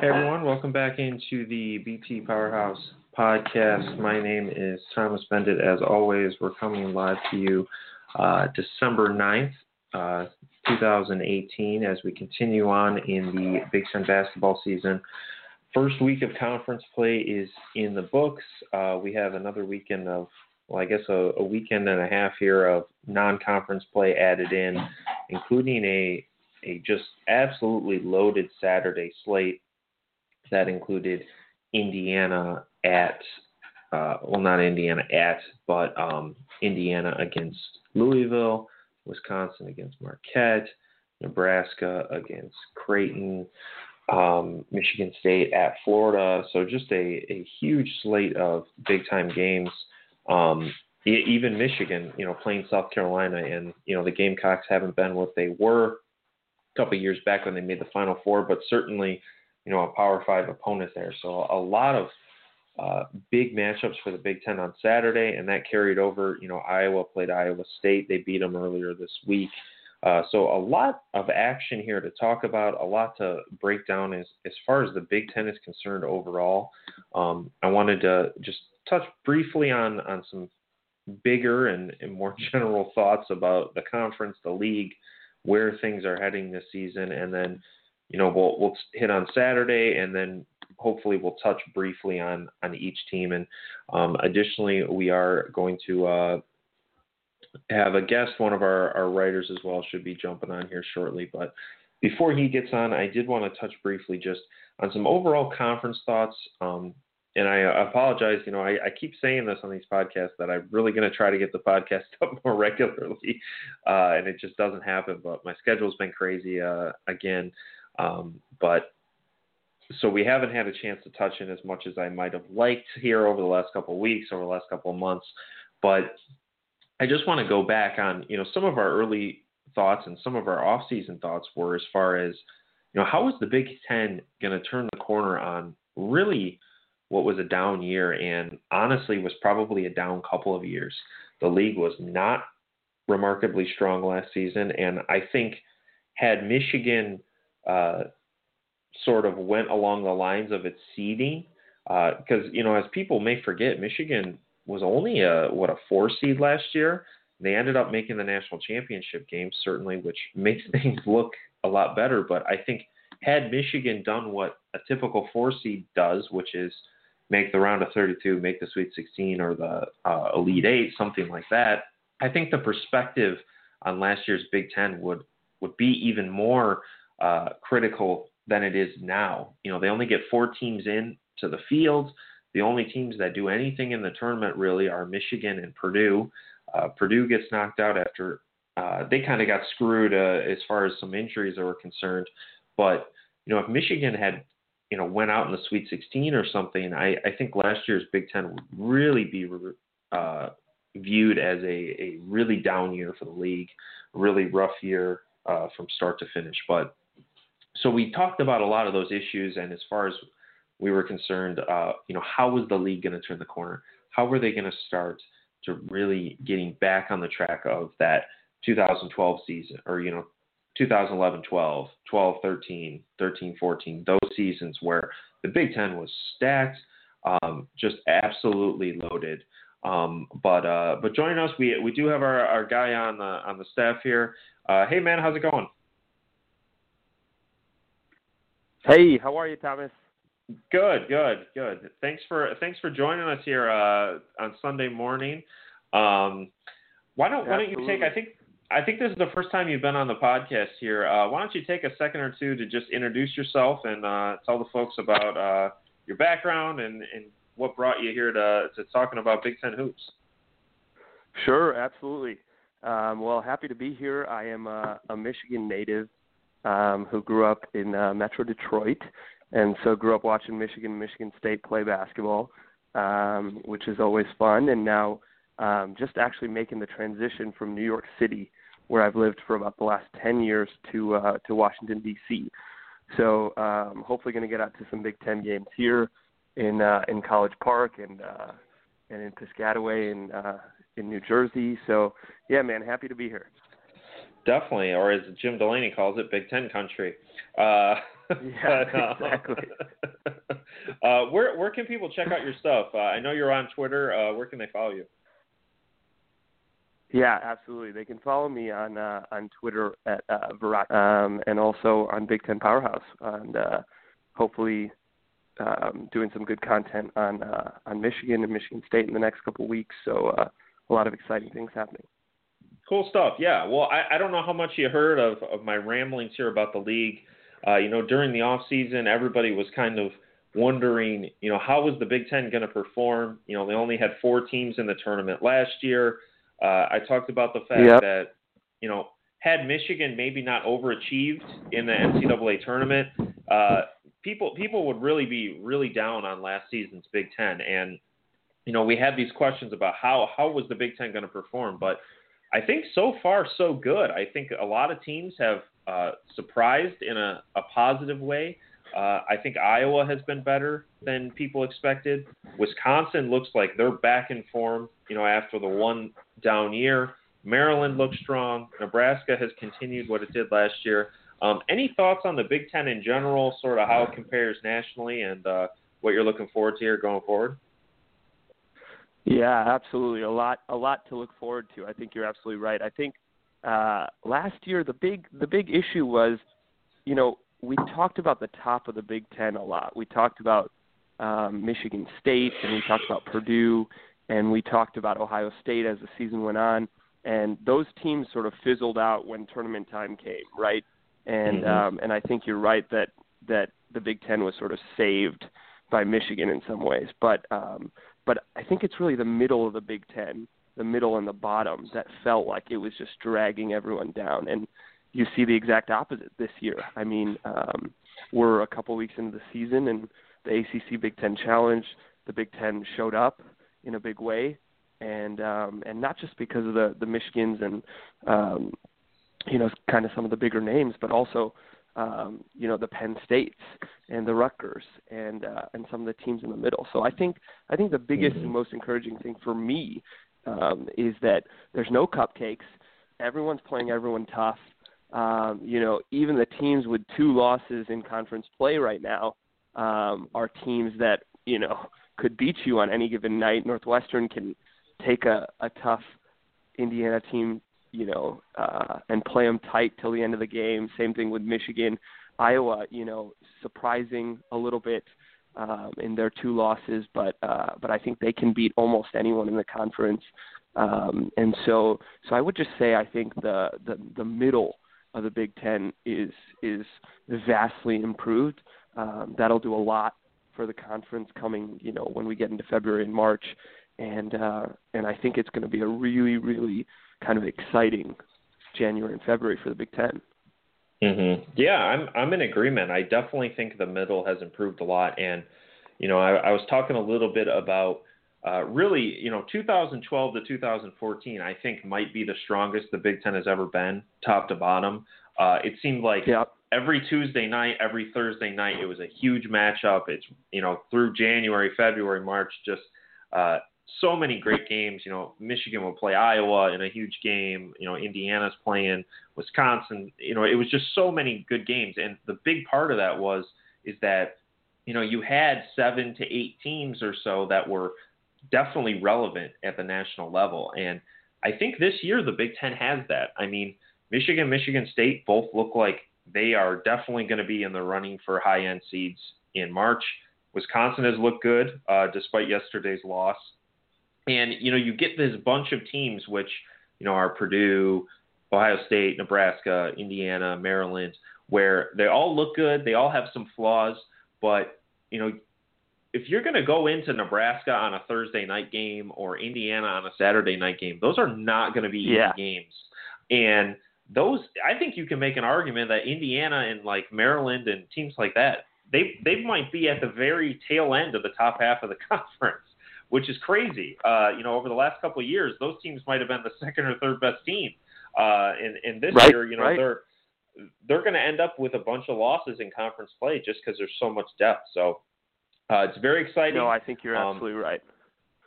Hey everyone, welcome back into the BT Powerhouse podcast. My name is Thomas Beindit. As always, we're coming live to you uh, December 9th, uh, 2018, as we continue on in the Big Ten basketball season. First week of conference play is in the books. Uh, we have another weekend of, well, I guess a, a weekend and a half here of non-conference play added in, including a a just absolutely loaded Saturday slate that included Indiana at, uh, well, not Indiana at, but um, Indiana against Louisville, Wisconsin against Marquette, Nebraska against Creighton, um, Michigan State at Florida. So just a, a huge slate of big time games. Um, even Michigan, you know, playing South Carolina, and you know the Gamecocks haven't been what they were a couple years back when they made the Final Four, but certainly, you know, a Power Five opponent there. So a lot of uh, big matchups for the Big Ten on Saturday, and that carried over. You know, Iowa played Iowa State; they beat them earlier this week. Uh, so a lot of action here to talk about, a lot to break down as as far as the Big Ten is concerned overall. Um, I wanted to just touch briefly on on some bigger and, and more general thoughts about the conference, the league, where things are heading this season, and then you know we'll we'll hit on Saturday, and then hopefully we'll touch briefly on on each team. And um, additionally, we are going to uh, have a guest. One of our our writers as well should be jumping on here shortly, but. Before he gets on, I did want to touch briefly just on some overall conference thoughts. Um, and I apologize, you know, I, I, keep saying this on these podcasts that I'm really going to try to get the podcast up more regularly, uh, and it just doesn't happen. But my schedule's been crazy uh, again. Um, but so we haven't had a chance to touch in as much as I might have liked here over the last couple of weeks, over the last couple of months. But I just want to go back on, you know, some of our early thoughts and some of our off-season thoughts were as far as, you know, how is the Big Ten going to turn the corner on really – what was a down year and honestly was probably a down couple of years. The league was not remarkably strong last season, and I think had Michigan uh, sort of went along the lines of its seeding, because uh, you know as people may forget, Michigan was only a what a four seed last year. They ended up making the national championship game, certainly, which makes things look a lot better. But I think had Michigan done what a typical four seed does, which is make the round of 32, make the Sweet 16 or the uh, Elite Eight, something like that. I think the perspective on last year's Big Ten would would be even more uh, critical than it is now. You know, they only get four teams in to the field. The only teams that do anything in the tournament really are Michigan and Purdue. Uh, Purdue gets knocked out after uh, they kind of got screwed uh, as far as some injuries are concerned. But you know, if Michigan had you know went out in the Sweet 16 or something, I, I think last year's Big Ten would really be uh, viewed as a, a really down year for the league, really rough year uh, from start to finish. But so we talked about a lot of those issues, and as far as we were concerned, uh, you know, how was the league going to turn the corner? How were they going to start to really getting back on the track of that 2012 season, or you know, 2011 12, 12 13, 13 14, those seasons where the Big Ten was stacked, um, just absolutely loaded. Um, but uh, but joining us, we we do have our, our guy on the on the staff here. Uh, hey man, how's it going? Hey, how are you, Thomas? Good, good, good. Thanks for thanks for joining us here uh, on Sunday morning. Um, why don't Absolutely. why don't you take? I think I think this is the first time you've been on the podcast here. Uh, why don't you take a second or two to just introduce yourself and uh, tell the folks about uh, your background and, and what brought you here to, to talking about Big Ten hoops? Sure, absolutely. Um, well, happy to be here. I am a, a Michigan native um, who grew up in uh, Metro Detroit, and so grew up watching Michigan, Michigan State play basketball, um, which is always fun. And now, um, just actually making the transition from New York City where I've lived for about the last 10 years to uh, to Washington D.C. So um, hopefully going to get out to some Big Ten games here in uh, in College Park and uh, and in Piscataway in uh, in New Jersey. So yeah, man, happy to be here. Definitely, or as Jim Delaney calls it, Big Ten country. Uh, Yeah, but, uh, exactly. uh, where where can people check out your stuff? Uh, I know you're on Twitter. Uh, where can they follow you? Yeah, absolutely. They can follow me on uh, on Twitter at uh, um, and also on Big Ten Powerhouse, and uh, hopefully um, doing some good content on uh, on Michigan and Michigan State in the next couple of weeks. So uh, a lot of exciting things happening. Cool stuff. Yeah. Well, I, I don't know how much you heard of, of my ramblings here about the league. Uh, you know, during the off season, everybody was kind of wondering, you know, how was the Big Ten going to perform? You know, they only had four teams in the tournament last year. Uh, I talked about the fact yep. that, you know, had Michigan maybe not overachieved in the NCAA tournament, uh, people people would really be really down on last season's Big Ten. And you know, we had these questions about how how was the Big Ten going to perform, but I think so far so good. I think a lot of teams have uh, surprised in a, a positive way. Uh, I think Iowa has been better than people expected. Wisconsin looks like they're back in form, you know, after the one down year. Maryland looks strong. Nebraska has continued what it did last year. Um, any thoughts on the Big Ten in general, sort of how it compares nationally, and uh, what you're looking forward to here going forward? Yeah, absolutely. A lot, a lot to look forward to. I think you're absolutely right. I think uh, last year the big, the big issue was, you know, we talked about the top of the Big Ten a lot. We talked about um, Michigan State, and we talked about Purdue, and we talked about Ohio State as the season went on. And those teams sort of fizzled out when tournament time came, right? And mm-hmm. um, and I think you're right that that the Big Ten was sort of saved by Michigan in some ways, but um, but I think it's really the middle of the Big Ten, the middle and the bottom, that felt like it was just dragging everyone down. And you see the exact opposite this year. I mean, um, we're a couple weeks into the season, and the ACC Big Ten Challenge, the Big Ten showed up in a big way, and um, and not just because of the the Michigans and um, you know kind of some of the bigger names, but also um, you know the Penn States and the Rutgers and uh, and some of the teams in the middle. So I think I think the biggest mm-hmm. and most encouraging thing for me um, is that there's no cupcakes. Everyone's playing everyone tough. Um, you know, even the teams with two losses in conference play right now um, are teams that you know could beat you on any given night. Northwestern can take a, a tough Indiana team you know, uh, and play them tight till the end of the game. Same thing with Michigan, Iowa. You know, surprising a little bit um, in their two losses, but uh, but I think they can beat almost anyone in the conference. Um, and so, so I would just say I think the the, the middle of the Big Ten is is vastly improved. Um, that'll do a lot for the conference coming, you know, when we get into February and March, and uh, and I think it's going to be a really really kind of exciting January and February for the Big 10 Mm-hmm. Yeah, I'm I'm in agreement. I definitely think the middle has improved a lot, and you know, I, I was talking a little bit about uh, really, you know, 2012 to 2014, I think might be the strongest the Big Ten has ever been, top to bottom. Uh, it seemed like every Tuesday night, every Thursday night, it was a huge matchup. It's you know through January, February, March, just uh, so many great games. You know, Michigan will play Iowa in a huge game. You know, Indiana's playing Wisconsin. You know, it was just so many good games. And the big part of that was is that you know you had seven to eight teams or so that were definitely relevant at the national level. And I think this year the Big Ten has that. I mean, Michigan, Michigan State both look like they are definitely going to be in the running for high end seeds in March. Wisconsin has looked good uh, despite yesterday's loss. And you know, you get this bunch of teams which you know are Purdue, Ohio State, Nebraska, Indiana, Maryland, where they all look good, they all have some flaws, but you know, if you're going to go into Nebraska on a Thursday night game or Indiana on a Saturday night game, those are not going to be yeah. easy games. And those, I think you can make an argument that Indiana and like Maryland and teams like that, they they might be at the very tail end of the top half of the conference which is crazy. Uh, you know, over the last couple of years, those teams might have been the second or third best team. Uh, and, and this right, year, you know, right. they're they're going to end up with a bunch of losses in conference play just because there's so much depth. So uh, it's very exciting. No, I think you're um, absolutely right.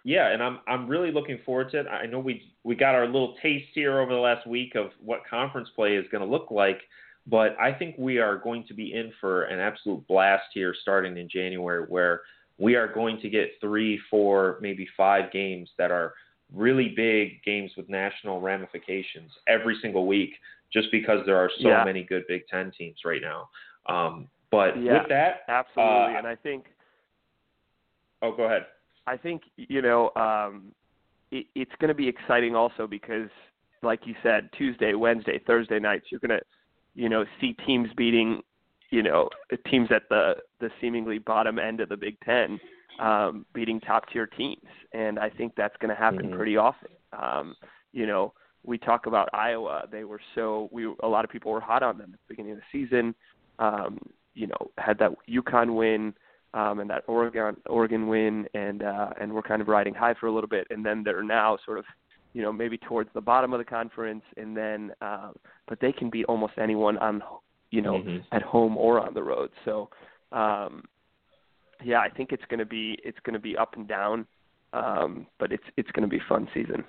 Yeah, and I'm I'm really looking forward to it. I know we we got our little taste here over the last week of what conference play is going to look like, but I think we are going to be in for an absolute blast here starting in January, where we are going to get three, four, maybe five games that are really big games with national ramifications every single week, just because there are so yeah. many good Big Ten teams right now. Um, but yeah, with that, absolutely, uh, and I think. Oh, go ahead. I think you know um, it, it's going to be exciting also because, like you said, Tuesday, Wednesday, Thursday nights, you're going to, you know, see teams beating, you know, teams at the the seemingly bottom end of the Big Ten, um, beating top tier teams, and I think that's going to happen mm-hmm. pretty often. Um, you know, we talk about Iowa; they were so we a lot of people were hot on them at the beginning of the season. Um, you know, had that UConn win um, and that Oregon Oregon win, and uh, and we're kind of riding high for a little bit, and then they're now sort of, you know, maybe towards the bottom of the conference, and then, uh, but they can beat almost anyone on, you know, mm-hmm. at home or on the road. So, um, yeah, I think it's going to be it's going to be up and down, um, but it's it's going to be fun season.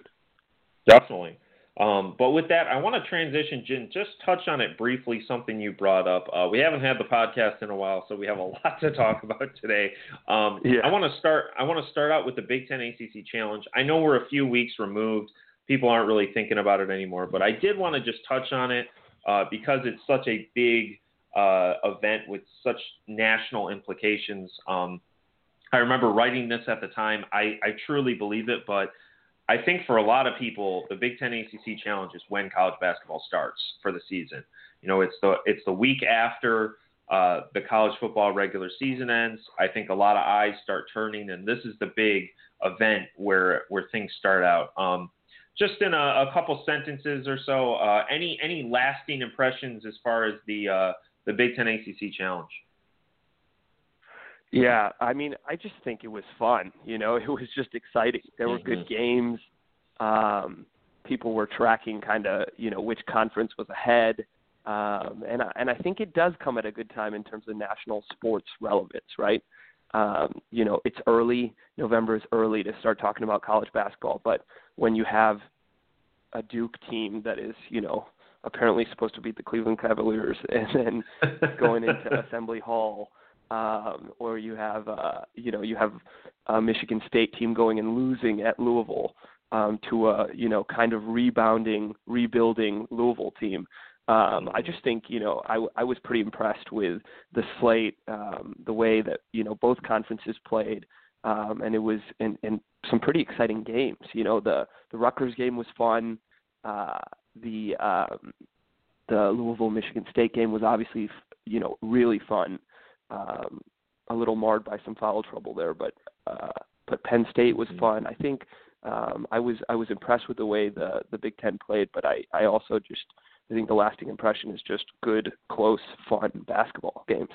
Definitely. Um, but with that, I want to transition, Jen. Just touch on it briefly. Something you brought up. Uh, we haven't had the podcast in a while, so we have a lot to talk about today. Um, yeah. I want to start. I want to start out with the Big Ten ACC Challenge. I know we're a few weeks removed. People aren't really thinking about it anymore, but I did want to just touch on it uh, because it's such a big uh, event with such national implications. Um, I remember writing this at the time. I, I truly believe it, but I think for a lot of people, the Big Ten ACC Challenge is when college basketball starts for the season. You know, it's the it's the week after uh, the college football regular season ends. I think a lot of eyes start turning, and this is the big event where where things start out. Um, just in a, a couple sentences or so, uh, any any lasting impressions as far as the uh, the Big Ten ACC Challenge? Yeah, I mean, I just think it was fun. You know, it was just exciting. There were good Mm-hmm. games. Um, people were tracking kind of, you know, which conference was ahead. Um, and I, and I think it does come at a good time in terms of national sports relevance, right? Um, you know, it's early. November is early to start talking about college basketball, but when you have a Duke team that is, you know, apparently supposed to beat the Cleveland Cavaliers and then going into Assembly Hall um, or you have uh, you know you have a Michigan State team going and losing at Louisville um, to a you know kind of rebounding, rebuilding Louisville team. Um, I just think you know I, I was pretty impressed with the slate, um, the way that you know both conferences played, um, and it was and, and some pretty exciting games. You know the the Rutgers game was fun. Uh, the um, the Louisville Michigan State game was obviously you know really fun um, a little marred by some foul trouble there, but uh, but Penn State was Mhm. fun. I think um, I was I was impressed with the way the the Big Ten played, but I I also just I think the lasting impression is just good, close, fun basketball games.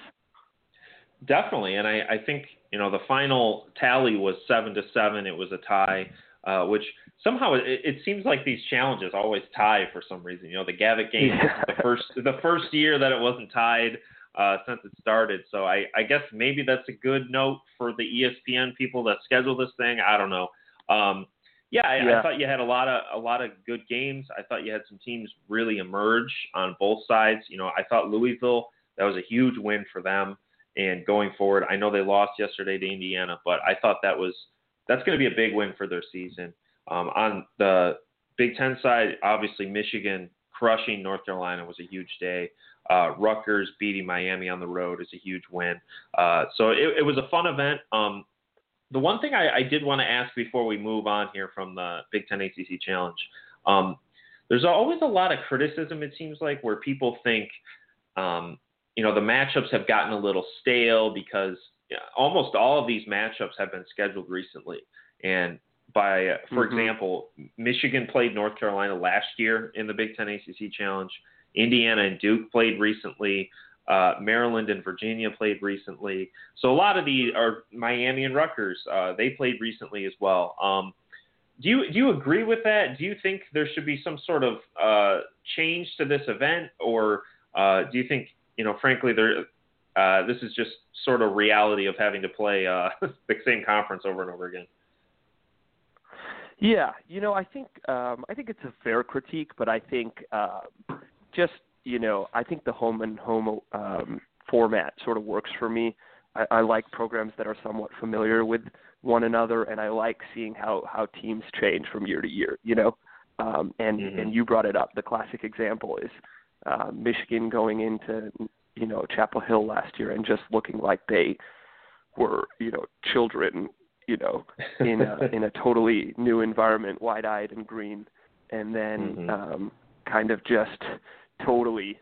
Definitely, and I, I think you know the final tally was seven to seven. It was a tie, uh, which somehow it, it seems like these challenges always tie for some reason. You know, the Gavitt game Yeah. the first the first year that it wasn't tied uh, since it started. So I, I guess maybe that's a good note for the ESPN people that schedule this thing. I don't know. Um, yeah, I, I thought you had a lot of a lot of good games. I thought you had some teams really emerge on both sides. You know, I thought Louisville that was a huge win for them. And going forward, I know they lost yesterday to Indiana, but I thought that was that's going to be a big win for their season. Um, on the Big Ten side, obviously Michigan crushing North Carolina was a huge day. Uh, Rutgers beating Miami on the road is a huge win. Uh, so it, it was a fun event. Um, the one thing I, I did want to ask before we move on here from the Big Ten ACC Challenge, um, there's always a lot of criticism. It seems like where people think, um, you know, the matchups have gotten a little stale because yeah, almost all of these matchups have been scheduled recently. And by, uh, for Mhm. example, Michigan played North Carolina last year in the Big Ten ACC Challenge. Indiana and Duke played recently. Uh, Maryland and Virginia played recently. So a lot of these are Miami and Rutgers. Uh, they played recently as well. Um, do you do you agree with that? Do you think there should be some sort of uh, change to this event, or uh, do you think you know, frankly, there uh, this is just sort of reality of having to play uh, the same conference over and over again? Yeah, you know, I think um, I think it's a fair critique, but I think um, just you know, I think the home and home um, format sort of works for me. I, I like programs that are somewhat familiar with one another, and I like seeing how how teams change from year to year. You know, um, and mm-hmm. and you brought it up. The classic example is uh, Michigan going into you know Chapel Hill last year and just looking like they were you know children you know in a in a totally new environment, wide eyed and green, and then mm-hmm. um, kind of just totally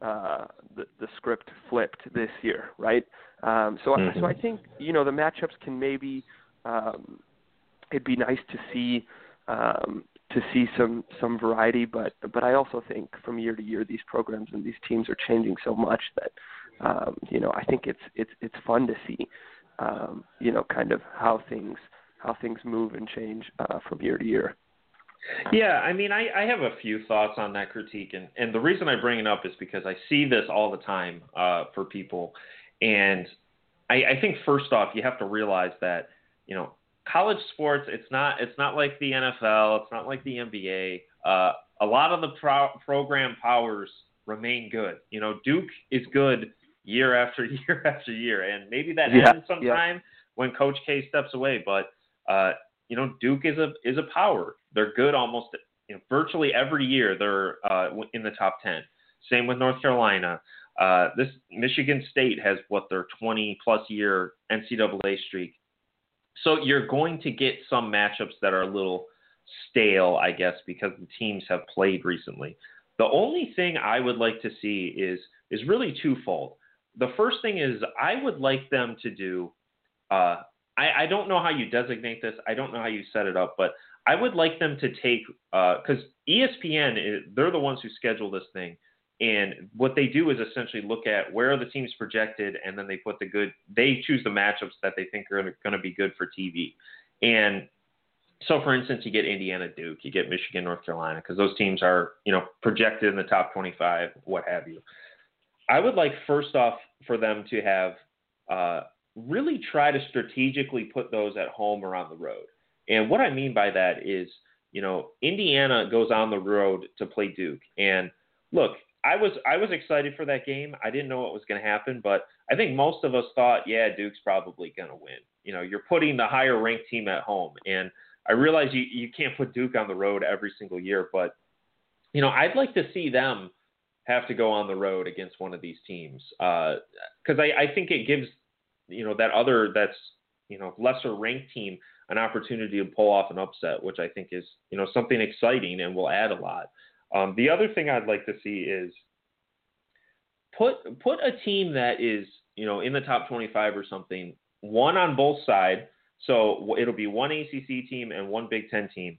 uh, the, the script flipped this year, right? Um, so, mm-hmm. so I think you know the matchups can maybe um, it'd be nice to see um, to see some some variety, but but I also think from year to year these programs and these teams are changing so much that um, you know I think it's it's it's fun to see um, you know kind of how things how things move and change uh, from year to year. Yeah, I mean, I, I have a few thoughts on that critique, and, and the reason I bring it up is because I see this all the time uh, for people, and I, I think first off, you have to realize that you know college sports it's not it's not like the NFL, it's not like the NBA. Uh, a lot of the pro- program powers remain good. You know, Duke is good year after year after year, and maybe that yeah, ends sometime yeah. when Coach K steps away, but. Uh, you know, Duke is a is a power. They're good almost you know, virtually every year. They're uh, in the top ten. Same with North Carolina. Uh, this Michigan State has what their 20 plus year NCAA streak. So you're going to get some matchups that are a little stale, I guess, because the teams have played recently. The only thing I would like to see is is really twofold. The first thing is I would like them to do uh, I, I don't know how you designate this. I don't know how you set it up, but I would like them to take because uh, ESPN is, they're the ones who schedule this thing, and what they do is essentially look at where are the teams projected, and then they put the good. They choose the matchups that they think are going to be good for TV, and so for instance, you get Indiana, Duke, you get Michigan, North Carolina, because those teams are you know projected in the top 25, what have you. I would like first off for them to have uh, really try to strategically put those at home or on the road. And what I mean by that is, you know, Indiana goes on the road to play Duke. And look, I was I was excited for that game. I didn't know what was going to happen, but I think most of us thought, yeah, Duke's probably going to win. You know, you're putting the higher ranked team at home, and I realize you you can't put Duke on the road every single year, but you know, I'd like to see them have to go on the road against one of these teams because uh, I, I think it gives you know that other that's you know lesser ranked team an opportunity to pull off an upset, which I think is you know something exciting and will add a lot. Um, the other thing I'd like to see is put put a team that is you know in the top 25 or something, one on both sides. So it'll be one ACC team and one Big Ten team.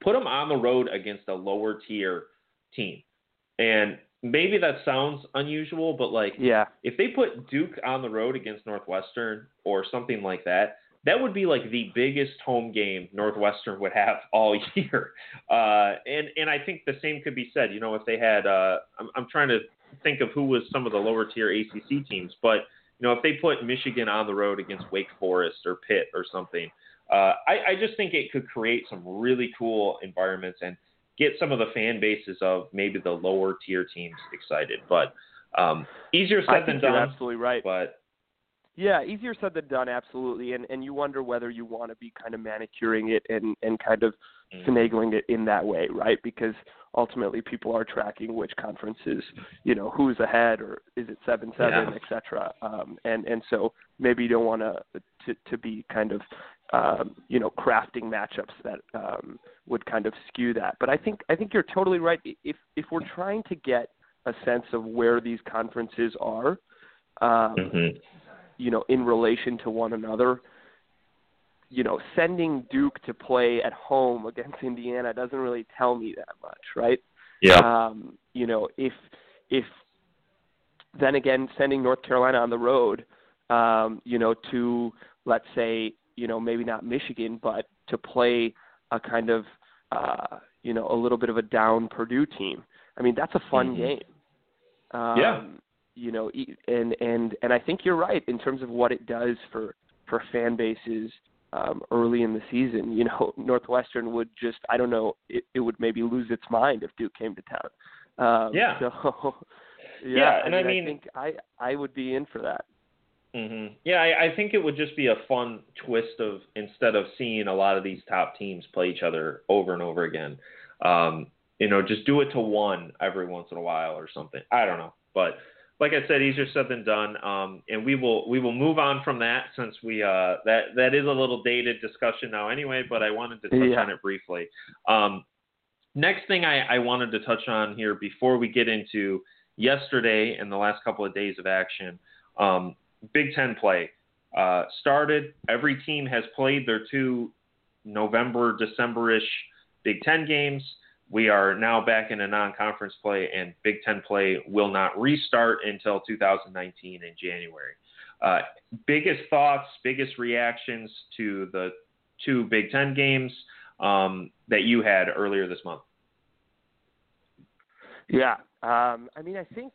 Put them on the road against a lower tier team, and maybe that sounds unusual, but like yeah, if they put Duke on the road against Northwestern or something like that, that would be like the biggest home game Northwestern would have all year. Uh, and and I think the same could be said. You know, if they had, uh, I'm, I'm trying to think of who was some of the lower tier ACC teams, but you know, if they put Michigan on the road against Wake Forest or Pitt or something. Uh, I, I just think it could create some really cool environments and get some of the fan bases of maybe the lower tier teams excited. But um, easier said than done. absolutely right. But yeah, easier said than done, absolutely. And and you wonder whether you want to be kind of manicuring it and and kind of mm. finagling it in that way, right? Because ultimately people are tracking which conferences, you know, who's ahead or is it seven seven, yeah. et cetera. Um, and and so maybe you don't want to to to be kind of um, you know crafting matchups that um, would kind of skew that. But I think I think you're totally right. If if we're trying to get a sense of where these conferences are, um, mm-hmm. you know, in relation to one another, you know, sending Duke to play at home against Indiana doesn't really tell me that much, right? Yeah. Um, you know, if if then again sending North Carolina on the road, um, you know, to let's say, you know, maybe not Michigan, but to play a kind of uh, you know, a little bit of a down Purdue team. I mean, that's a fun mm-hmm. game. Um, yeah. You know, and and and I think you're right in terms of what it does for for fan bases um, early in the season. You know, Northwestern would just I don't know it, it would maybe lose its mind if Duke came to town. Um, yeah. So yeah, yeah and I mean, mean, I think I I would be in for that. Hmm Yeah, I, I think it would just be a fun twist of instead of seeing a lot of these top teams play each other over and over again, um, you know, just do it to one every once in a while or something. I don't know, but like I said, easier said than done. Um, and we will we will move on from that since we uh, that that is a little dated discussion now anyway. But I wanted to touch Yeah. on it briefly. Um, next thing I, I wanted to touch on here before we get into yesterday and the last couple of days of action, um, Big Ten play uh, started. Every team has played their two November December-ish Big Ten games. We are now back in a non-conference play, and Big Ten play will not restart until 2019 in January. Uh, biggest thoughts, biggest reactions to the two Big Ten games um, that you had earlier this month? Yeah, um, I mean, I think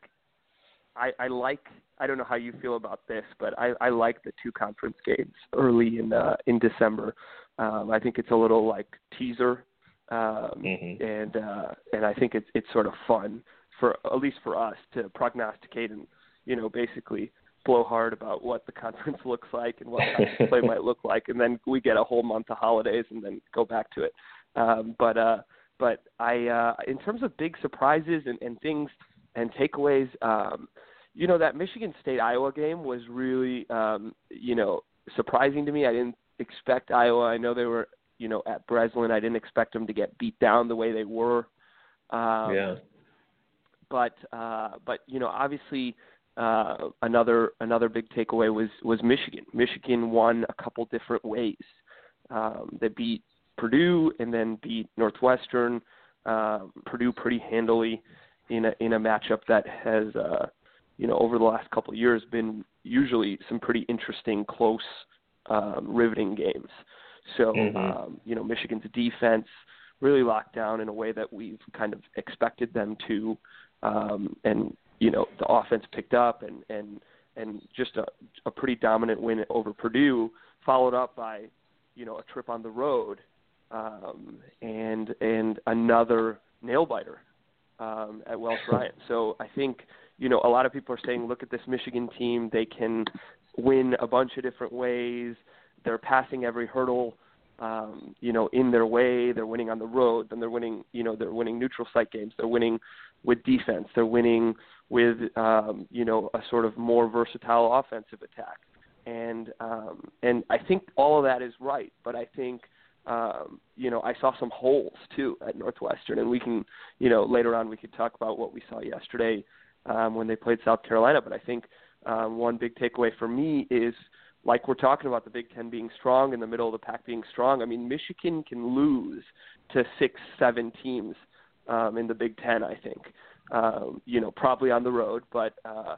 I, I like. I don't know how you feel about this, but I, I like the two conference games early in uh, in December. Um, I think it's a little like teaser, um, Mhm. and uh, and I think it's it's sort of fun for at least for us to prognosticate and you know basically blow hard about what the conference looks like and what conference play might look like, and then we get a whole month of holidays and then go back to it. Um, but uh, but I, uh, in terms of big surprises and, and things and takeaways, um, you know, that Michigan State Iowa game was really, um, you know, surprising to me. I didn't expect Iowa. I know they were, you know, at Breslin. I didn't expect them to get beat down the way they were. Um, yeah. But uh, but you know, obviously, uh, another another big takeaway was was Michigan. Michigan won a couple different ways. Um, they beat Purdue and then beat Northwestern. Um, Purdue pretty handily in a in a matchup that has uh, you know over the last couple of years been usually some pretty interesting, close, um, riveting games. So Mhm. um, you know Michigan's defense really locked down in a way that we've kind of expected them to, um, and you know the offense picked up and and and just a, a pretty dominant win over Purdue, followed up by you know a trip on the road um, and and another nail biter um, at Welsh Ryan. So I think you know a lot of people are saying, look at this Michigan team; they can win a bunch of different ways. They're passing every hurdle, um, you know, in their way. They're winning on the road, then they're winning, you know, they're winning neutral site games. They're winning with defense. They're winning with, um, you know, a sort of more versatile offensive attack. And um, and I think all of that is right, but I think um, you know, I saw some holes too at Northwestern, and we can, you know, later on we could talk about what we saw yesterday um, when they played South Carolina. But I think um, one big takeaway for me is, like we're talking about the Big Ten being strong in the middle of the pack being strong. I mean, Michigan can lose to six, seven teams um, in the Big Ten. I think, um, you know, probably on the road, but uh,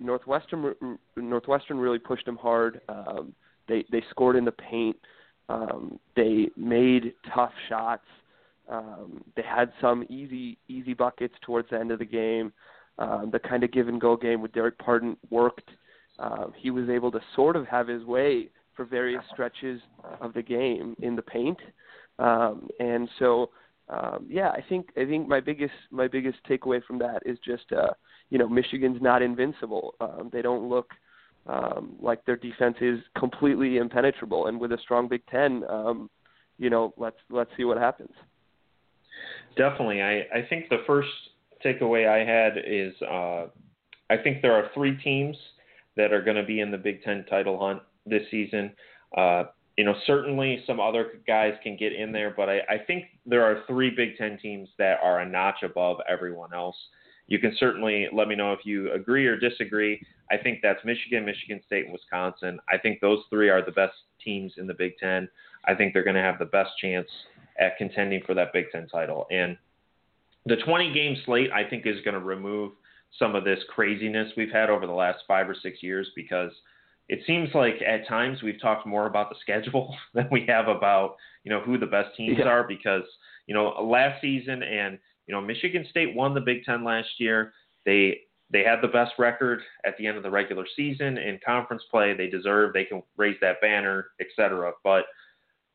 Northwestern Northwestern really pushed them hard. Um, they they scored in the paint. Um, they made tough shots. Um, they had some easy easy buckets towards the end of the game. Um, the kind of give and go game with Dererk Pardon worked. Um, he was able to sort of have his way for various stretches of the game in the paint, um, and so um, yeah, I think I think my biggest my biggest takeaway from that is just uh, you know Michigan's not invincible. Um, they don't look um, like their defense is completely impenetrable, and with a strong Big Ten, um, you know, let's let's see what happens. Definitely, I I think the first takeaway I had is uh, I think there are three teams that are going to be in the Big Ten title hunt this season. Uh, you know, certainly some other guys can get in there, but I, I think there are three Big Ten teams that are a notch above everyone else. You can certainly let me know if you agree or disagree. I think that's Michigan, Michigan State, and Wisconsin. I think those three are the best teams in the Big Ten. I think they're going to have the best chance at contending for that Big Ten title. And the 20 game slate, I think, is going to remove some of this craziness we've had over the last five or six years because it seems like at times we've talked more about the schedule than we have about you know who the best teams Yeah. are because you know last season and you know Michigan State won the Big Ten last year. They they had the best record at the end of the regular season in conference play. They deserve they can raise that banner, etc. But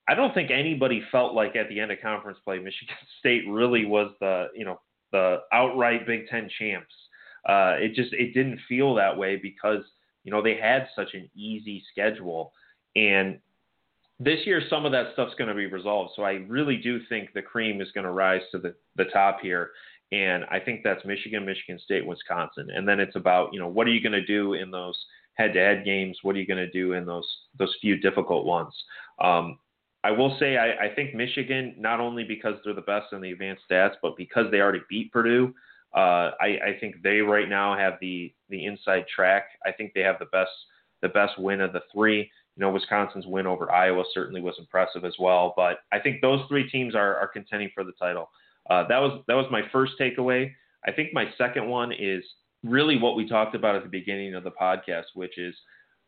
I don't think anybody felt like at the end of conference play Michigan State really was the you know the outright Big Ten champs. Uh, it just it didn't feel that way because you know they had such an easy schedule, and this year some of that stuff's going to be resolved. So I really do think the cream is going to rise to the the top here, and I think that's Michigan, Michigan State, Wisconsin, and then it's about you know what are you going to do in those head-to-head games? What are you going to do in those those few difficult ones? Um, I will say I, I think Michigan, not only because they're the best in the advanced stats, but because they already beat Purdue, uh, I, I think they right now have the the inside track. I think they have the best the best win of the three. You know, Wisconsin's win over Iowa certainly was impressive as well. But I think those three teams are, are contending for the title. Uh, that was that was my first takeaway. I think my second one is really what we talked about at the beginning of the podcast, which is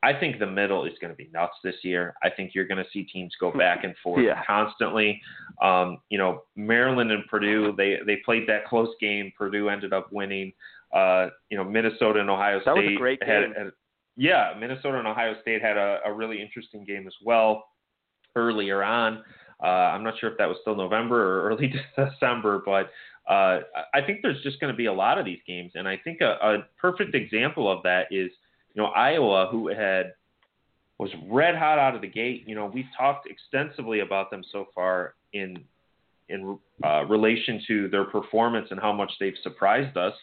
I think the middle is going to be nuts this year. I think you're going to see teams go back and forth yeah. constantly. Um, you know, Maryland and Purdue, they they played that close game. Purdue ended up winning. Uh, you know, Minnesota and Ohio State that was a great had, game. Had, yeah, Minnesota and Ohio State had a, a really interesting game as well earlier on. Uh, I'm not sure if that was still November or early December, but uh, I think there's just going to be a lot of these games, and I think a, a perfect example of that is you know, Iowa, who had was red hot out of the gate. You know, we've talked extensively about them so far in in uh, relation to their performance and how much they've surprised us.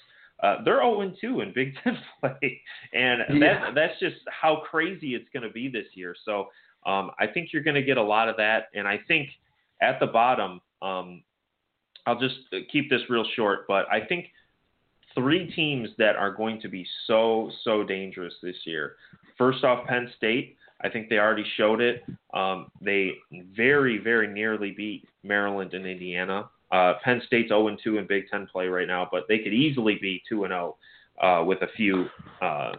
Uh, they're 0 2 in Big Ten play, and yeah. that, that's just how crazy it's going to be this year. So um, I think you're going to get a lot of that, and I think at the bottom, um, I'll just keep this real short, but I think three teams that are going to be so so dangerous this year. First off, Penn State. I think they already showed it. Um, they very very nearly beat Maryland and Indiana. Uh, Penn State's 0 2 in Big Ten play right now, but they could easily be 2 0 uh, with a few uh,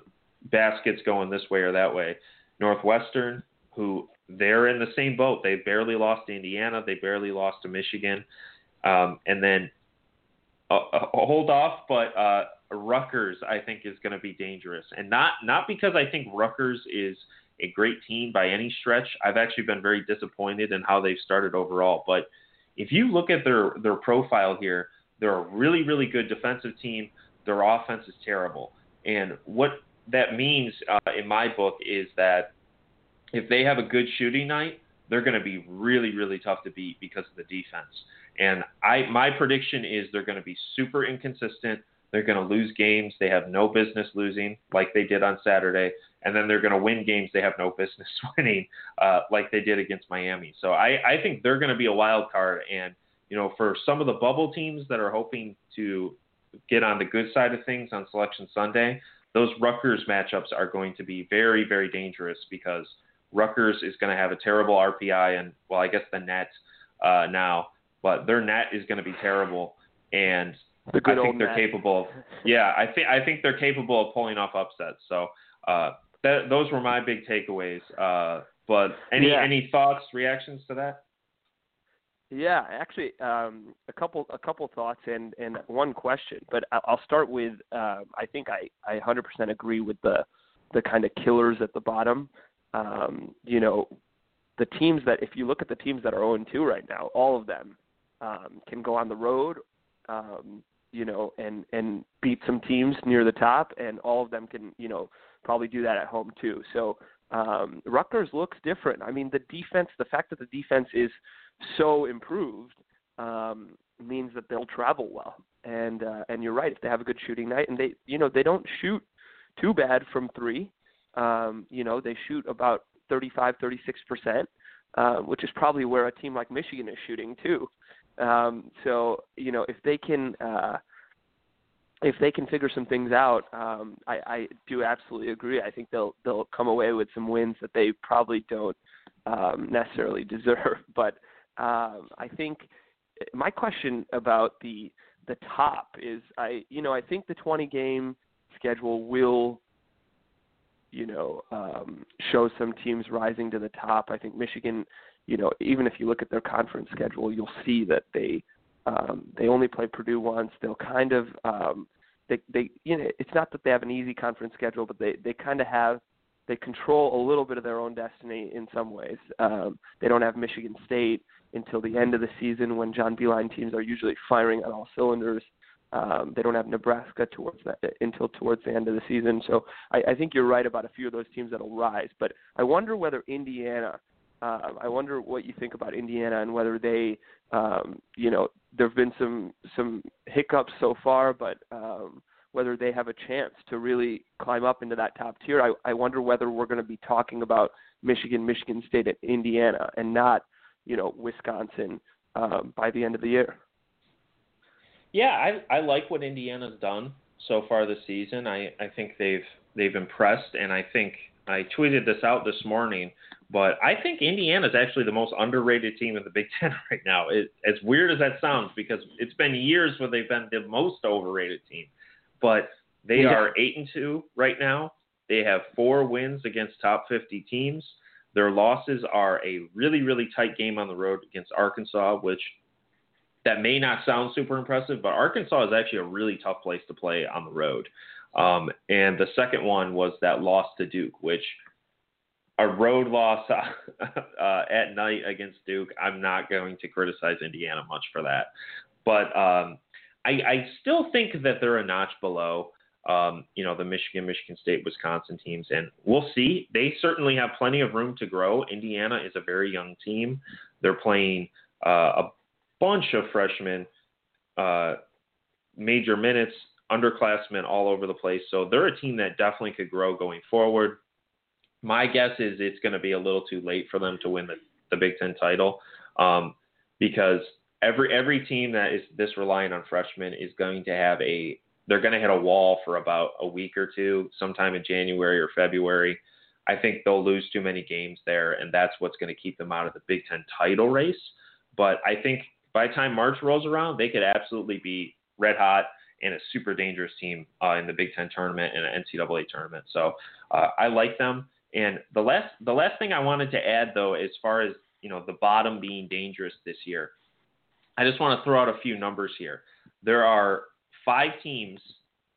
baskets going this way or that way. Northwestern, who they're in the same boat. They barely lost to Indiana. They barely lost to Michigan. Um, and then uh, uh, hold off, but uh, Rutgers I think is going to be dangerous, and not not because I think Rutgers is a great team by any stretch. I've actually been very disappointed in how they've started overall. But if you look at their their profile here, they're a really really good defensive team. Their offense is terrible, and what that means uh, in my book is that if they have a good shooting night, they're going to be really really tough to beat because of the defense. And I my prediction is they're going to be super inconsistent. They're going to lose games they have no business losing, like they did on Saturday, and then they're going to win games they have no business winning, uh, like they did against Miami. So I, I think they're going to be a wild card. And you know, for some of the bubble teams that are hoping to get on the good side of things on Selection Sunday, those Rutgers matchups are going to be very, very dangerous because Rutgers is going to have a terrible RPI and, well, I guess the net uh, now but their net is going to be terrible, and I think they're net. capable. Of, yeah, I think I think they're capable of pulling off upsets. So uh, that, those were my big takeaways. Uh, but any yeah. any thoughts, reactions to that? Yeah, actually, um, a couple a couple thoughts and and one question. But I'll start with uh, I think I I 100% agree with the the kind of killers at the bottom. Um, you know, the teams that if you look at the teams that are 0 2 right now, all of them um, can go on the road, um, you know, and and beat some teams near the top, and all of them can, you know, probably do that at home too. So um, Rutgers looks different. I mean, the defense, the fact that the defense is so improved um, means that they'll travel well. And uh, and you're right. If they have a good shooting night, and they, you know, they don't shoot too bad from three. Um, you know, they shoot about 35, 36 percent, uh, which is probably where a team like Michigan is shooting too. Um, so you know, if they can uh, if they can figure some things out, um, I, I do absolutely agree. I think they'll they'll come away with some wins that they probably don't um, necessarily deserve. But um, I think my question about the the top is I you know I think the 20 game schedule will you know um, show some teams rising to the top. I think Michigan you know, even if you look at their conference schedule, you'll see that they um, they only play Purdue once. They'll kind of um, they they you know it's not that they have an easy conference schedule, but they they kind of have they control a little bit of their own destiny in some ways. Um, they don't have Michigan State until the end of the season when John Beilein teams are usually firing on all cylinders. Um, they don't have Nebraska towards that until towards the end of the season. So I, I think you're right about a few of those teams that'll rise. But I wonder whether Indiana. Uh, I wonder what you think about Indiana and whether they, um, you know, there have been some some hiccups so far, but um, whether they have a chance to really climb up into that top tier. I, I wonder whether we're going to be talking about Michigan, Michigan State, and Indiana, and not, you know, Wisconsin um, by the end of the year. Yeah, I I like what Indiana's done so far this season. I I think they've they've impressed, and I think I tweeted this out this morning, but I think Indiana is actually the most underrated team in the Big Ten right now. It, as weird as that sounds, because it's been years where they've been the most overrated team, but they yeah. are eight and two right now. They have four wins against top 50 teams. Their losses are a really, really tight game on the road against Arkansas, which that may not sound super impressive, but Arkansas is actually a really tough place to play on the road. Um, and the second one was that loss to Duke, which a road loss uh, at night against Duke. I'm not going to criticize Indiana much for that, but um, I, I, still think that they're a notch below. Um, you know the Michigan, Michigan State, Wisconsin teams, and we'll see. They certainly have plenty of room to grow. Indiana is a very young team. They're playing uh, a bunch of freshmen, uh, major minutes, underclassmen all over the place. So they're a team that definitely could grow going forward. My guess is it's going to be a little too late for them to win the, the Big Ten title um, because every every team that is this reliant on freshmen is going to have a they're going to hit a wall for about a week or two, sometime in January or February. I think they'll lose too many games there, and that's what's going to keep them out of the Big Ten title race. But I think by the time March rolls around, they could absolutely be red hot and a super dangerous team uh, in the Big Ten tournament and an NCAA tournament. So uh, I like them. And the last the last thing I wanted to add though, as far as you know, the bottom being dangerous this year, I just want to throw out a few numbers here. There are five teams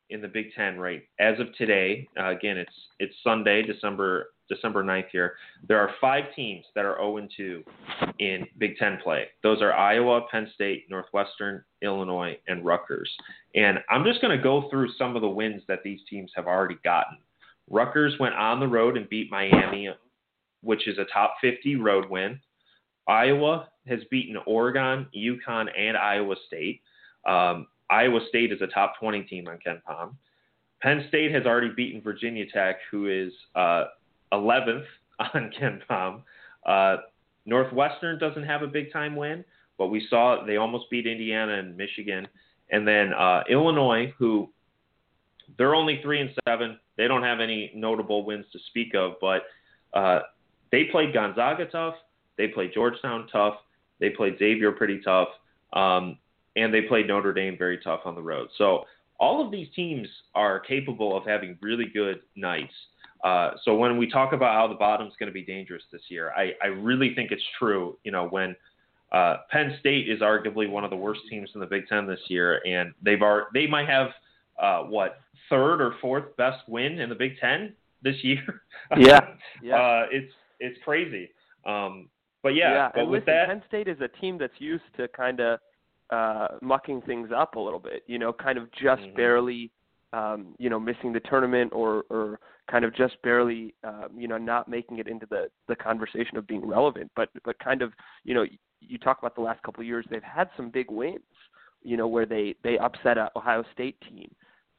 in the Big Ten right as of today. Uh, again, it's it's Sunday, December December 9th here. There are five teams that are 0 2 in Big Ten play. Those are Iowa, Penn State, Northwestern, Illinois, and Rutgers. And I'm just going to go through some of the wins that these teams have already gotten. Rutgers went on the road and beat Miami, which is a top 50 road win. Iowa has beaten Oregon, UConn, and Iowa State. Um, Iowa State is a top 20 team on KenPom. Penn State has already beaten Virginia Tech, who is uh, 11th on KenPom. Uh, Northwestern doesn't have a big time win, but we saw they almost beat Indiana and Michigan. And then uh, Illinois, who they're only three and seven. They don't have any notable wins to speak of, but uh, they played Gonzaga tough. They played Georgetown tough. They played Xavier pretty tough. Um, and they played Notre Dame very tough on the road. So all of these teams are capable of having really good nights. Uh, so when we talk about how the bottom's going to be dangerous this year, I, I really think it's true. You know, when uh, Penn State is arguably one of the worst teams in the Big Ten this year, and they've are they might have uh, what third or fourth best win in the Big Ten this year. Yeah, yeah. uh, it's it's crazy. Um, but yeah, yeah. but and with listen, that, Penn State is a team that's used to kind of uh, mucking things up a little bit. You know, kind of just mm-hmm. barely, um, you know, missing the tournament or or kind of just barely, um, you know, not making it into the the conversation of being relevant. But but kind of, you know, you talk about the last couple of years, they've had some big wins. You know, where they they upset a Ohio State team,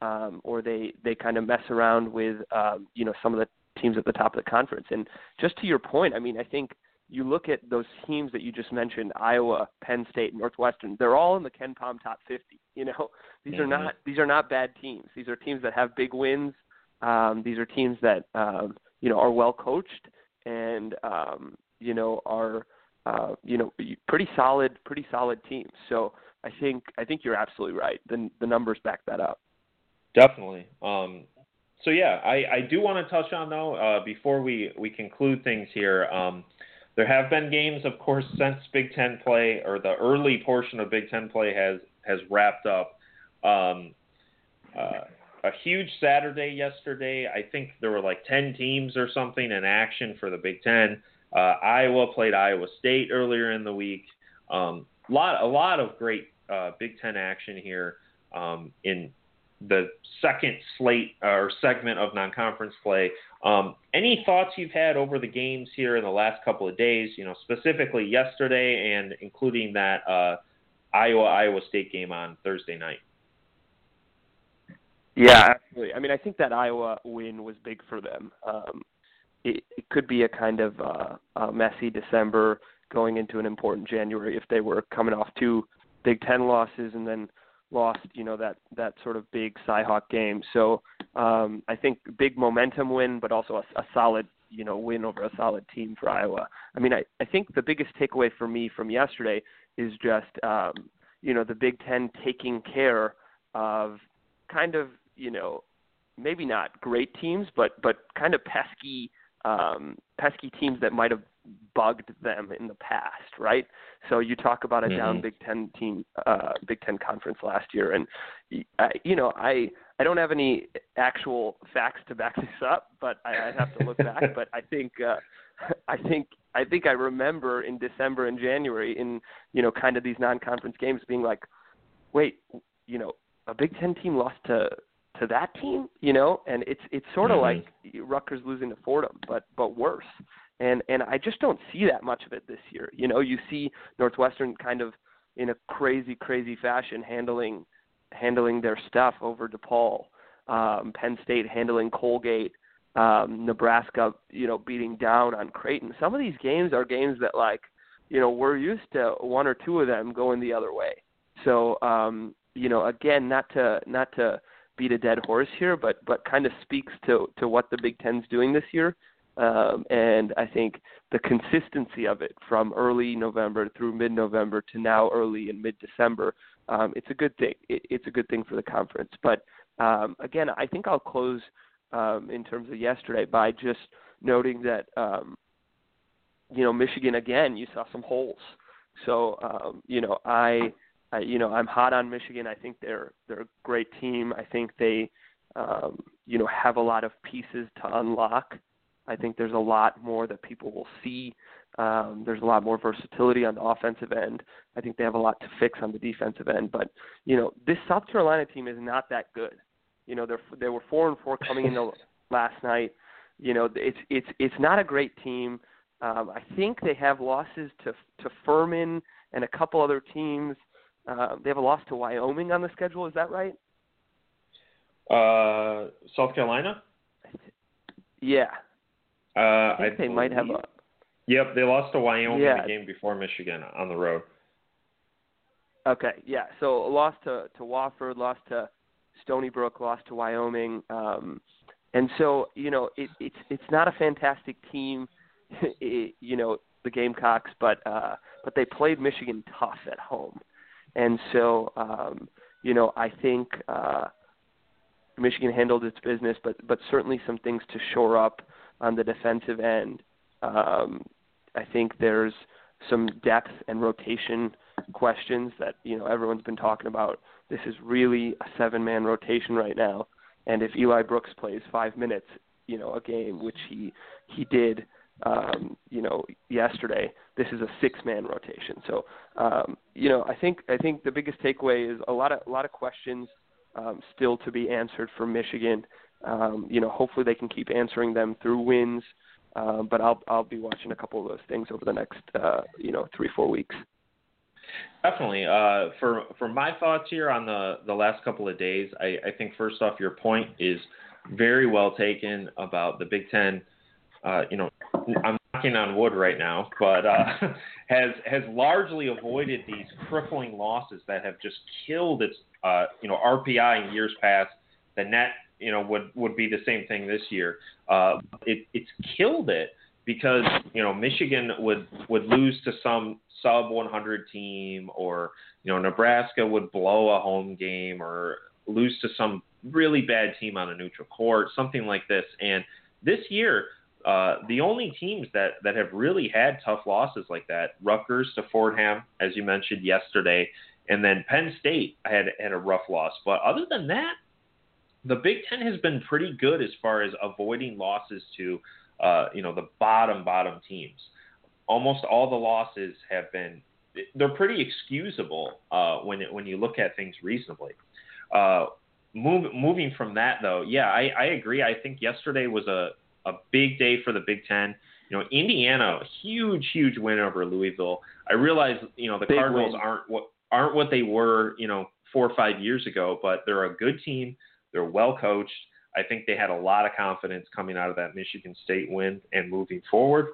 um, or they they kind of mess around with, um, you know, some of the teams at the top of the conference. And just to your point, I mean, I think you look at those teams that you just mentioned, Iowa, Penn State, Northwestern, they're all in the KenPom top 50. You know, these mm-hmm. are not these are not bad teams. These are teams that have big wins. Um, these are teams that um, you know are well coached and um, you know are uh, you know pretty solid, pretty solid teams. So I think I think you're absolutely right. The the numbers back that up. Definitely. Um, so yeah, I, I do want to touch on though uh, before we we conclude things here. Um, there have been games, of course, since Big Ten play or the early portion of Big Ten play has has wrapped up. Um, uh, a huge Saturday yesterday. I think there were like 10 teams or something in action for the Big Ten. Uh, Iowa played Iowa State earlier in the week. Um, lot a lot of great uh, Big Ten action here. um, in the second slate or segment of non-conference play. Um, any thoughts you've had over the games here in the last couple of days? You know, specifically yesterday and including that uh, Iowa Iowa State game on Thursday night. Yeah, absolutely. I mean, I think that Iowa win was big for them. Um, it, it could be a kind of uh, a messy December going into an important January if they were coming off two Big Ten losses and then lost, you know, that that sort of big Cyhawk game. So um, I think big momentum win, but also a, a solid, you know, win over a solid team for Iowa. I mean, I, I think the biggest takeaway for me from yesterday is just, um, you know, the Big Ten taking care of kind of, you know, maybe not great teams, but but kind of pesky um, pesky teams that might have bugged them in the past, right? So you talk about a mm-hmm. down Big Ten team, uh, Big Ten conference last year, and I, you know, I I don't have any actual facts to back this up, but I, I have to look back. but I think uh, I think I think I remember in December and January in you know kind of these non-conference games being like, wait, you know, a Big Ten team lost to to that team, you know, and it's it's sort of mm-hmm. like Rutgers losing to Fordham, but but worse and and I just don't see that much of it this year. You know, you see Northwestern kind of in a crazy, crazy fashion handling handling their stuff over DePaul, um, Penn State handling Colgate, um, Nebraska, you know, beating down on Creighton. Some of these games are games that like, you know, we're used to one or two of them going the other way. So, um, you know, again, not to not to beat a dead horse here, but but kind of speaks to to what the Big Ten's doing this year. Um, and I think the consistency of it from early November through mid-November to now early and mid-December, um, it's a good thing. It, it's a good thing for the conference. But um, again, I think I'll close um, in terms of yesterday by just noting that um, you know Michigan again. You saw some holes. So um, you know I, I you know I'm hot on Michigan. I think they're they're a great team. I think they you know have a lot of pieces to unlock. I think there's a lot more that people will see. Um, there's a lot more versatility on the offensive end. I think they have a lot to fix on the defensive end. But you know, this South Carolina team is not that good. You know, they're they were four and four coming into last night. You know, it's it's it's not a great team. Um, I think they have losses to to Furman and a couple other teams. Uh, they have a loss to Wyoming on the schedule. Is that right? Uh, South Carolina. Yeah, uh, I, think I they might have a. Yep, they lost to Wyoming yeah. the game before Michigan on the road. Okay, yeah. So lost to to Wofford, lost to Stony Brook, lost to Wyoming, um, and so you know it, it's it's not a fantastic team, it, you know the Gamecocks, but uh, but they played Michigan tough at home, and so um, you know I think uh, Michigan handled its business, but but certainly some things to shore up on the defensive end. Um, I think there's some depth and rotation questions that you know everyone's been talking about. This is really a seven-man rotation right now, and if Eli Brooks plays five minutes, you know, a game, which he he did, um, you know, yesterday, this is a six-man rotation. So, um, you know, I think I think the biggest takeaway is a lot of a lot of questions um, still to be answered for Michigan. Um, you know, hopefully they can keep answering them through wins. Uh, but I'll I'll be watching a couple of those things over the next uh, you know three four weeks. Definitely. Uh, for for my thoughts here on the the last couple of days, I, I think first off your point is very well taken about the Big Ten. Uh, you know, I'm knocking on wood right now, but uh, has has largely avoided these crippling losses that have just killed its uh, you know RPI in years past. The net you know would would be the same thing this year. Uh, it, it's killed it because you know Michigan would would lose to some sub 100 team, or you know Nebraska would blow a home game, or lose to some really bad team on a neutral court, something like this. And this year, uh, the only teams that that have really had tough losses like that, Rutgers to Fordham, as you mentioned yesterday, and then Penn State had had a rough loss. But other than that, the Big Ten has been pretty good as far as avoiding losses to, uh, you know, the bottom bottom teams. Almost all the losses have been they're pretty excusable uh, when it, when you look at things reasonably. Uh, move, moving from that though, yeah, I, I agree. I think yesterday was a a big day for the Big Ten. You know, Indiana, huge, huge win over Louisville. I realize, you know, the big Cardinals win. aren't what aren't what they were, you know, four or five years ago, but they're a good team. They're well coached. I think they had a lot of confidence coming out of that Michigan State win and moving forward.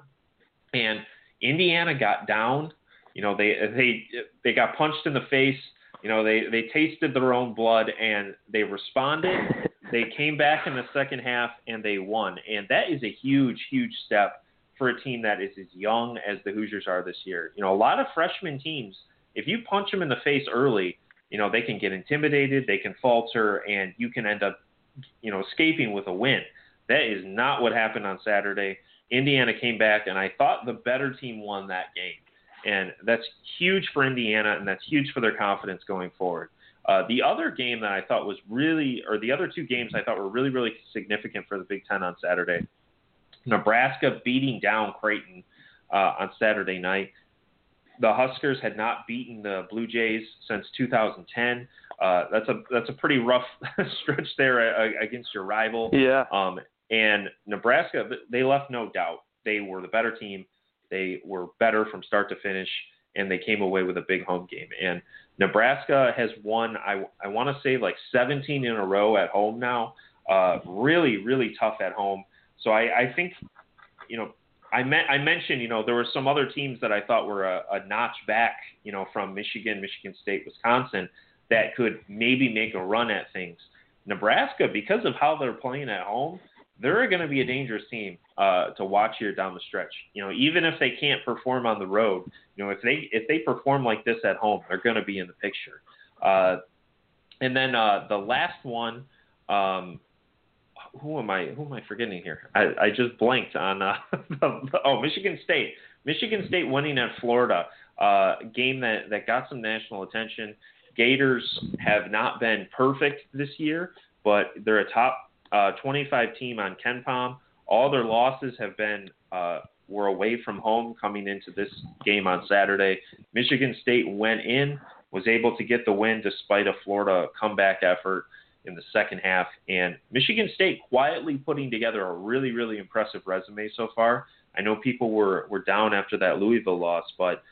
And Indiana got down. You know, they they they got punched in the face. You know, they they tasted their own blood and they responded. they came back in the second half and they won. And that is a huge, huge step for a team that is as young as the Hoosiers are this year. You know, a lot of freshman teams, if you punch them in the face early, you know, they can get intimidated, they can falter, and you can end up, you know, escaping with a win. That is not what happened on Saturday. Indiana came back, and I thought the better team won that game. And that's huge for Indiana, and that's huge for their confidence going forward. Uh, the other game that I thought was really, or the other two games I thought were really, really significant for the Big Ten on Saturday. Nebraska beating down Creighton uh, on Saturday night. The Huskers had not beaten the Blue Jays since 2010. Uh, that's a that's a pretty rough stretch there uh, against your rival. Yeah. Um, and Nebraska, they left no doubt. They were the better team. They were better from start to finish, and they came away with a big home game. And Nebraska has won, I, I want to say, like 17 in a row at home now. Uh, really, really tough at home. So I, I think, you know, I, me- I mentioned, you know, there were some other teams that I thought were a, a notch back, you know, from Michigan, Michigan State, Wisconsin, that could maybe make a run at things. Nebraska, because of how they're playing at home, they're going to be a dangerous team uh, to watch here down the stretch. You know, even if they can't perform on the road, you know, if they if they perform like this at home, they're going to be in the picture. Uh, and then uh, the last one, um, who am I? Who am I forgetting here? I, I just blanked on. Uh, oh, Michigan State. Michigan State winning at Florida, uh, game that that got some national attention. Gators have not been perfect this year, but they're a top uh, 25 team on KenPom. All their losses have been uh, were away from home coming into this game on Saturday. Michigan State went in, was able to get the win despite a Florida comeback effort in the second half. And Michigan State quietly putting together a really, really impressive resume so far. I know people were, were down after that Louisville loss, but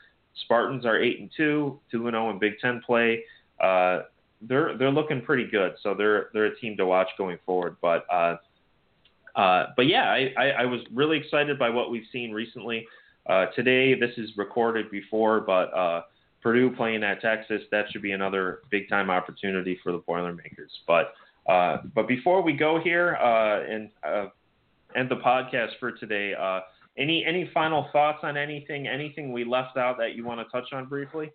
Spartans are eight and two, two and zero in Big Ten play. Uh, they're they're looking pretty good, so they're they're a team to watch going forward. But uh, uh, but yeah, I, I, I was really excited by what we've seen recently. Uh, today, this is recorded before, but uh, Purdue playing at Texas, that should be another big time opportunity for the Boilermakers. But uh, but before we go here uh, and uh, end the podcast for today, uh, any any final thoughts on anything? Anything we left out that you want to touch on briefly?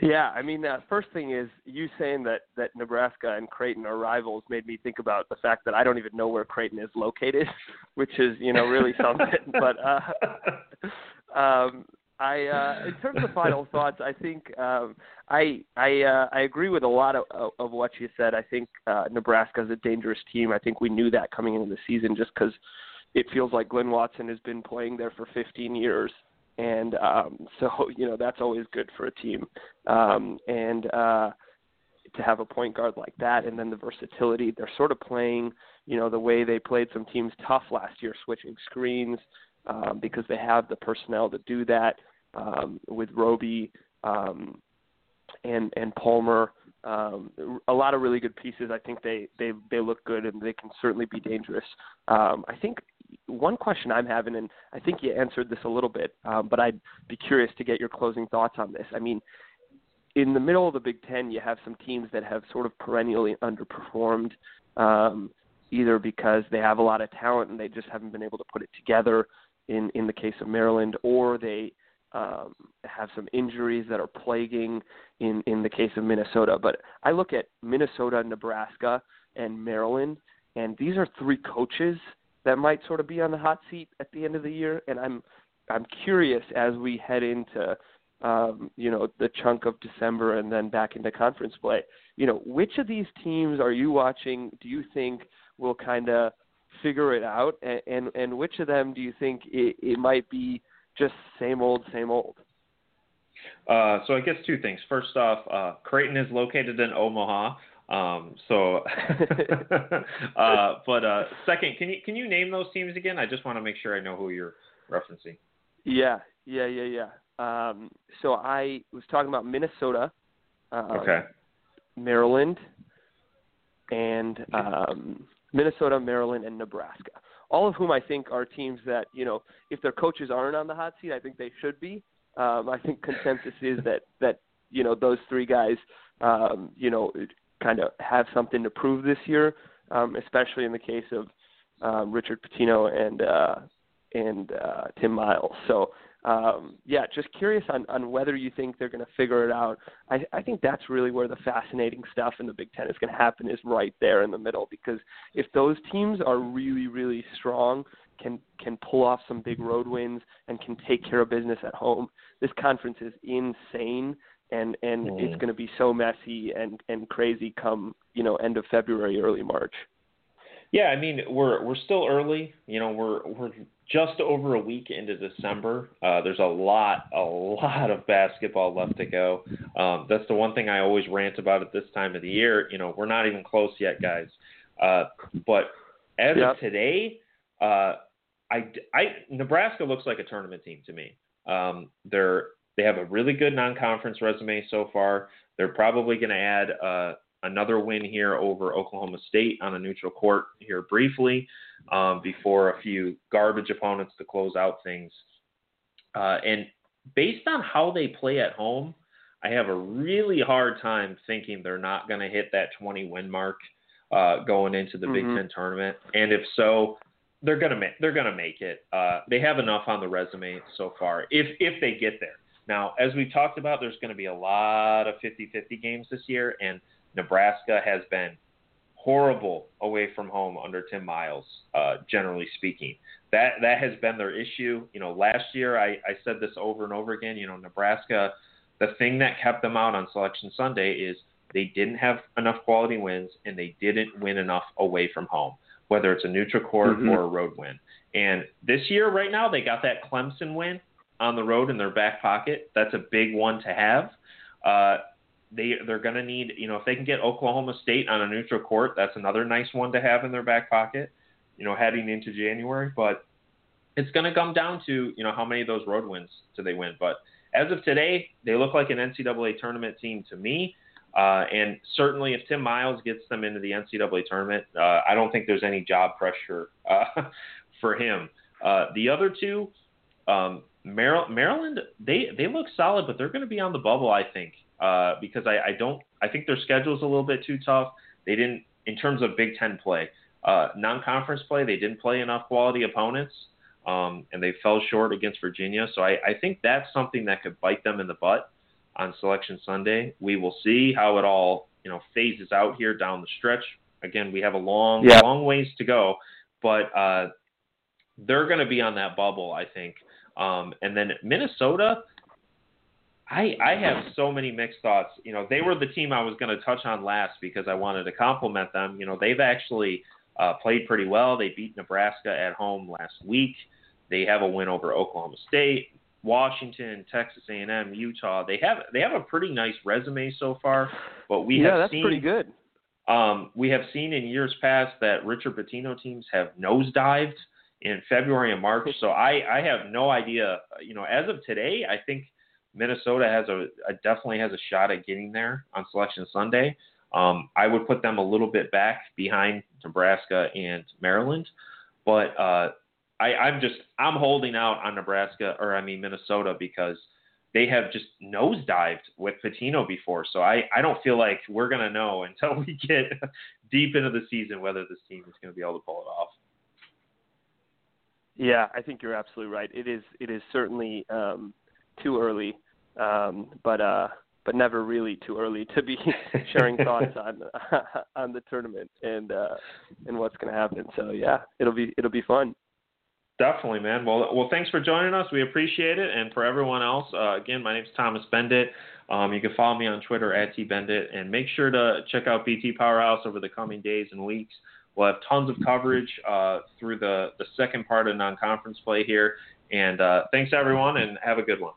Yeah, I mean, uh, first thing is you saying that that Nebraska and Creighton are rivals made me think about the fact that I don't even know where Creighton is located, which is you know really something. but uh, um, I, uh, in terms of final thoughts, I think um, I I uh, I agree with a lot of of what you said. I think uh, Nebraska is a dangerous team. I think we knew that coming into the season, just because it feels like Glynn Watson has been playing there for 15 years and um, so you know that's always good for a team. Um, and uh, to have a point guard like that, and then the versatility, they're sort of playing, you know, the way they played some teams tough last year, switching screens um, because they have the personnel to do that um, with Roby um, and and Palmer. Um, a lot of really good pieces. I think they they they look good and they can certainly be dangerous. Um, I think one question I'm having, and I think you answered this a little bit, um, but I'd be curious to get your closing thoughts on this. I mean, in the middle of the Big Ten, you have some teams that have sort of perennially underperformed, um, either because they have a lot of talent and they just haven't been able to put it together. In in the case of Maryland, or they um, have some injuries that are plaguing in in the case of Minnesota. But I look at Minnesota, Nebraska, and Maryland, and these are three coaches that might sort of be on the hot seat at the end of the year. And I'm I'm curious as we head into um, you know the chunk of December and then back into conference play. You know, which of these teams are you watching? Do you think will kind of figure it out, and, and and which of them do you think it, it might be just same old, same old? Uh, so I guess two things. First off, uh, Creighton is located in Omaha. Um, so, uh, but uh, second, can you can you name those teams again? I just want to make sure I know who you're referencing. Yeah, yeah, yeah, yeah. Um, so I was talking about Minnesota, um, okay, Maryland, and um, Minnesota, Maryland, and Nebraska. All of whom I think are teams that you know, if their coaches aren't on the hot seat, I think they should be. Um, I think consensus is that that you know those three guys, um, you know, kind of have something to prove this year, um, especially in the case of um, Richard Pitino and uh, and uh, Tim Miles. So um, yeah, just curious on, on whether you think they're going to figure it out. I, I think that's really where the fascinating stuff in the Big Ten is going to happen is right there in the middle because if those teams are really really strong, can can pull off some big road wins and can take care of business at home, this conference is insane and and mm. it's going to be so messy and and crazy come you know end of February, early March. Yeah, I mean we're we're still early. You know, we're we're just over a week into December. Uh, there's a lot a lot of basketball left to go. Um, that's the one thing I always rant about at this time of the year. You know, we're not even close yet, guys. Uh, but as yep. of today, uh, I, I Nebraska looks like a tournament team to me. Um, they're they have a really good non-conference resume so far. They're probably going to add uh, another win here over Oklahoma State on a neutral court here briefly um, before a few garbage opponents to close out things. Uh, and based on how they play at home, I have a really hard time thinking they're not going to hit that 20 win mark uh, going into the mm-hmm. Big Ten tournament. And if so, they're gonna make they're gonna make it. Uh, they have enough on the resume so far. If if they get there. Now, as we talked about, there's going to be a lot of 50-50 games this year, and Nebraska has been horrible away from home under Tim Miles, uh, generally speaking. That that has been their issue. You know, last year I, I said this over and over again. You know, Nebraska, the thing that kept them out on Selection Sunday is they didn't have enough quality wins and they didn't win enough away from home, whether it's a neutral court mm-hmm. or a road win. And this year, right now, they got that Clemson win on the road in their back pocket. That's a big one to have. Uh, they they're going to need you know if they can get Oklahoma State on a neutral court, that's another nice one to have in their back pocket. You know, heading into January, but it's going to come down to you know how many of those road wins do they win. But as of today, they look like an NCAA tournament team to me. Uh, and certainly, if Tim Miles gets them into the NCAA tournament, uh, I don't think there's any job pressure uh, for him. Uh, the other two, um, Maryland, they they look solid, but they're going to be on the bubble, I think, uh, because I, I don't I think their schedule's a little bit too tough. They didn't in terms of Big Ten play, uh, non-conference play, they didn't play enough quality opponents, um, and they fell short against Virginia. So I, I think that's something that could bite them in the butt on Selection Sunday. We will see how it all you know phases out here down the stretch. Again, we have a long yeah. long ways to go, but uh, they're going to be on that bubble, I think. Um, and then Minnesota, I I have so many mixed thoughts. You know, they were the team I was going to touch on last because I wanted to compliment them. You know, they've actually uh, played pretty well. They beat Nebraska at home last week. They have a win over Oklahoma State, Washington, Texas A&M, Utah. They have they have a pretty nice resume so far. But we yeah, have that's seen, pretty good. Um, we have seen in years past that Richard Pitino teams have nosedived in February and March. So I, I have no idea. You know, as of today, I think Minnesota has a, a definitely has a shot at getting there on Selection Sunday. Um, I would put them a little bit back behind Nebraska and Maryland, but uh, I, I'm just I'm holding out on Nebraska or I mean Minnesota because they have just nosedived with Pitino before. So I, I don't feel like we're gonna know until we get deep into the season whether this team is gonna be able to pull it off. Yeah, I think you're absolutely right. It is it is certainly um, too early, um, but uh, but never really too early to be sharing thoughts on on the tournament and uh, and what's going to happen. So yeah, it'll be it'll be fun. Definitely, man. Well, well, thanks for joining us. We appreciate it. And for everyone else, uh, again, my name is Thomas Beindit. Um, you can follow me on Twitter at tbeindit, and make sure to check out BT Powerhouse over the coming days and weeks. We'll have tons of coverage uh, through the, the second part of non conference play here. And uh, thanks, everyone, and have a good one.